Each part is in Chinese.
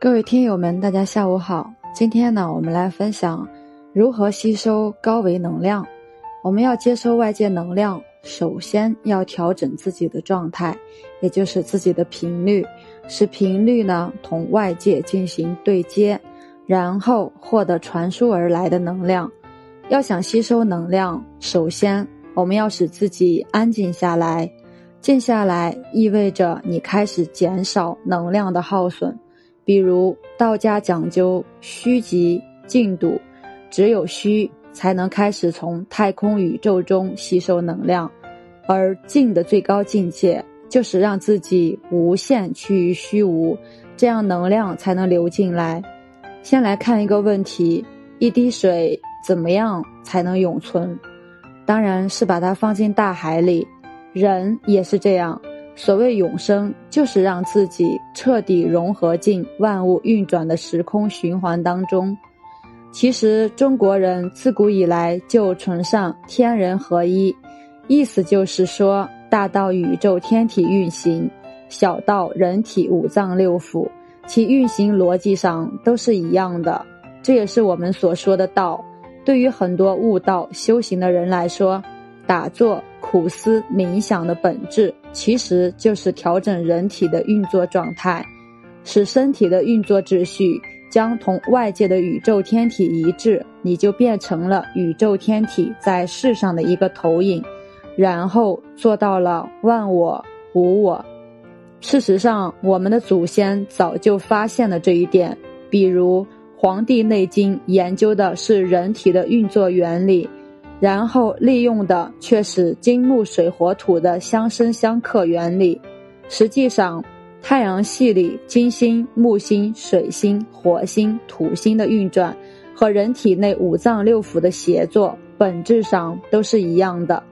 各位听友们，大家下午好。今天呢，我们来分享如何吸收高维能量。我们要接收外界能量，首先要调整自己的状态，也就是自己的频率，使频率呢同外界进行对接，然后获得传输而来的能量。要想吸收能量，首先我们要使自己安静下来。静下来意味着你开始减少能量的耗损。比如道家讲究虚极静笃，只有虚才能开始从太空宇宙中吸收能量，而静的最高境界就是让自己无限趋于虚无，这样能量才能流进来。先来看一个问题：一滴水怎么样才能永存？当然是把它放进大海里。人也是这样。所谓永生，就是让自己彻底融合进万物运转的时空循环当中。其实中国人自古以来就崇尚天人合一，意思就是说，大到宇宙天体运行，小到人体五脏六腑，其运行逻辑上都是一样的。这也是我们所说的道。对于很多悟道修行的人来说，打坐。苦思冥想的本质，其实就是调整人体的运作状态，使身体的运作秩序将同外界的宇宙天体一致，你就变成了宇宙天体在世上的一个投影，然后做到了万我无我。事实上，我们的祖先早就发现了这一点，比如《黄帝内经》研究的是人体的运作原理。然后利用的却是金木水火土的相生相克原理。实际上，太阳系里金星、木星、水星、火星、土星的运转，和人体内五脏六腑的协作，本质上都是一样的。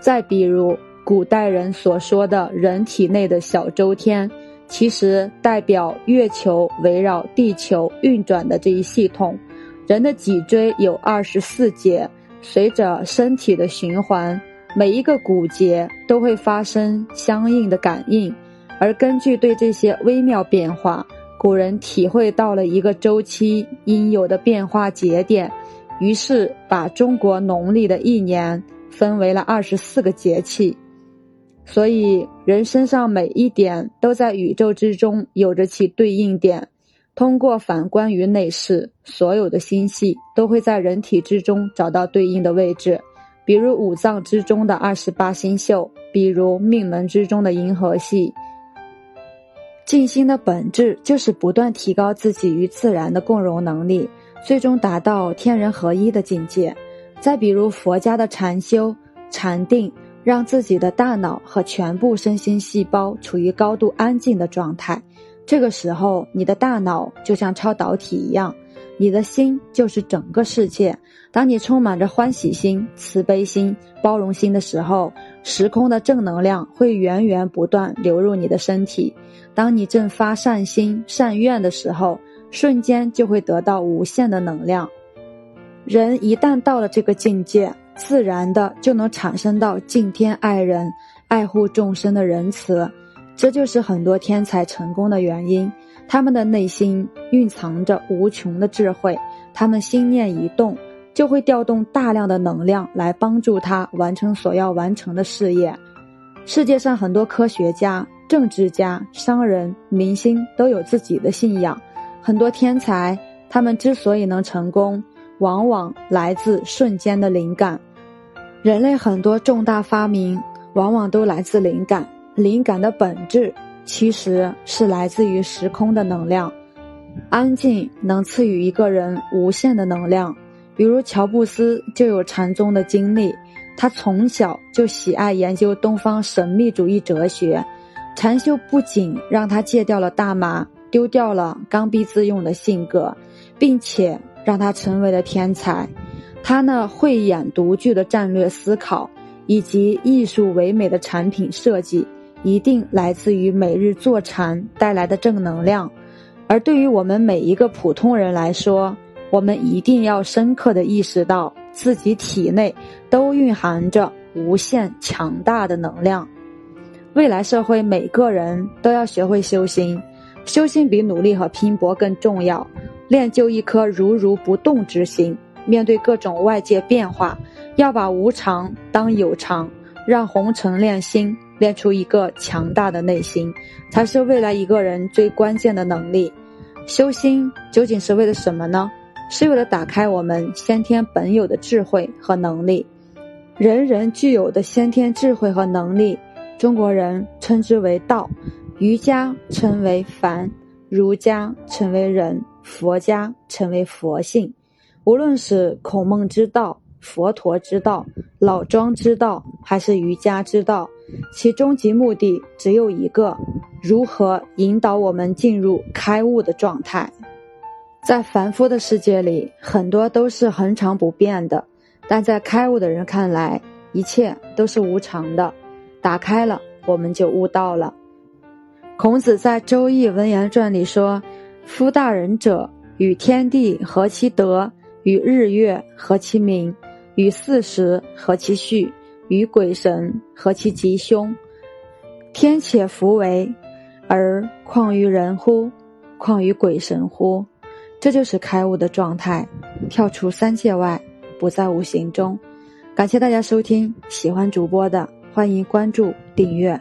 再比如，古代人所说的人体内的小周天，其实代表月球围绕地球运转的这一系统。人的脊椎有二十四节。随着身体的循环，每一个骨节都会发生相应的感应，而根据对这些微妙变化，古人体会到了一个周期应有的变化节点，于是把中国农历的一年分为了二十四个节气。所以，人身上每一点都在宇宙之中有着其对应点。通过反观于内视，所有的星系都会在人体之中找到对应的位置，比如五脏之中的二十八星宿，比如命门之中的银河系。静心的本质就是不断提高自己与自然的共融能力，最终达到天人合一的境界。再比如佛家的禅修、禅定，让自己的大脑和全部身心细胞处于高度安静的状态。这个时候，你的大脑就像超导体一样，你的心就是整个世界。当你充满着欢喜心、慈悲心、包容心的时候，时空的正能量会源源不断流入你的身体。当你正发善心、善愿的时候，瞬间就会得到无限的能量。人一旦到了这个境界，自然的就能产生到敬天爱人、爱护众生的仁慈。这就是很多天才成功的原因，他们的内心蕴藏着无穷的智慧，他们心念一动，就会调动大量的能量来帮助他完成所要完成的事业。世界上很多科学家、政治家、商人、明星都有自己的信仰，很多天才，他们之所以能成功，往往来自瞬间的灵感。人类很多重大发明，往往都来自灵感。灵感的本质其实是来自于时空的能量，安静能赐予一个人无限的能量。比如乔布斯就有禅宗的经历，他从小就喜爱研究东方神秘主义哲学。禅修不仅让他戒掉了大麻，丢掉了刚愎自用的性格，并且让他成为了天才。他那慧眼独具的战略思考，以及艺术唯美的产品设计。一定来自于每日坐禅带来的正能量，而对于我们每一个普通人来说，我们一定要深刻的意识到自己体内都蕴含着无限强大的能量。未来社会每个人都要学会修心，修心比努力和拼搏更重要。练就一颗如如不动之心，面对各种外界变化，要把无常当有常，让红尘练心，练出一个强大的内心，才是未来一个人最关键的能力。修心究竟是为了什么呢？是为了打开我们先天本有的智慧和能力。人人具有的先天智慧和能力，中国人称之为道，瑜伽称为凡，儒家称为仁。佛家称为佛性，无论是孔孟之道、佛陀之道、老庄之道，还是瑜伽之道，其终极目的只有一个：如何引导我们进入开悟的状态。在凡夫的世界里，很多都是恒常不变的，但在开悟的人看来，一切都是无常的。打开了，我们就悟到了。孔子在《周易文言传》里说。夫大人者，与天地合其德，与日月合其明，与四时合其序，与鬼神合其吉凶。天且弗为，而况于人乎？况于鬼神乎？这就是开悟的状态，跳出三界外，不在五行中。感谢大家收听，喜欢主播的欢迎关注订阅。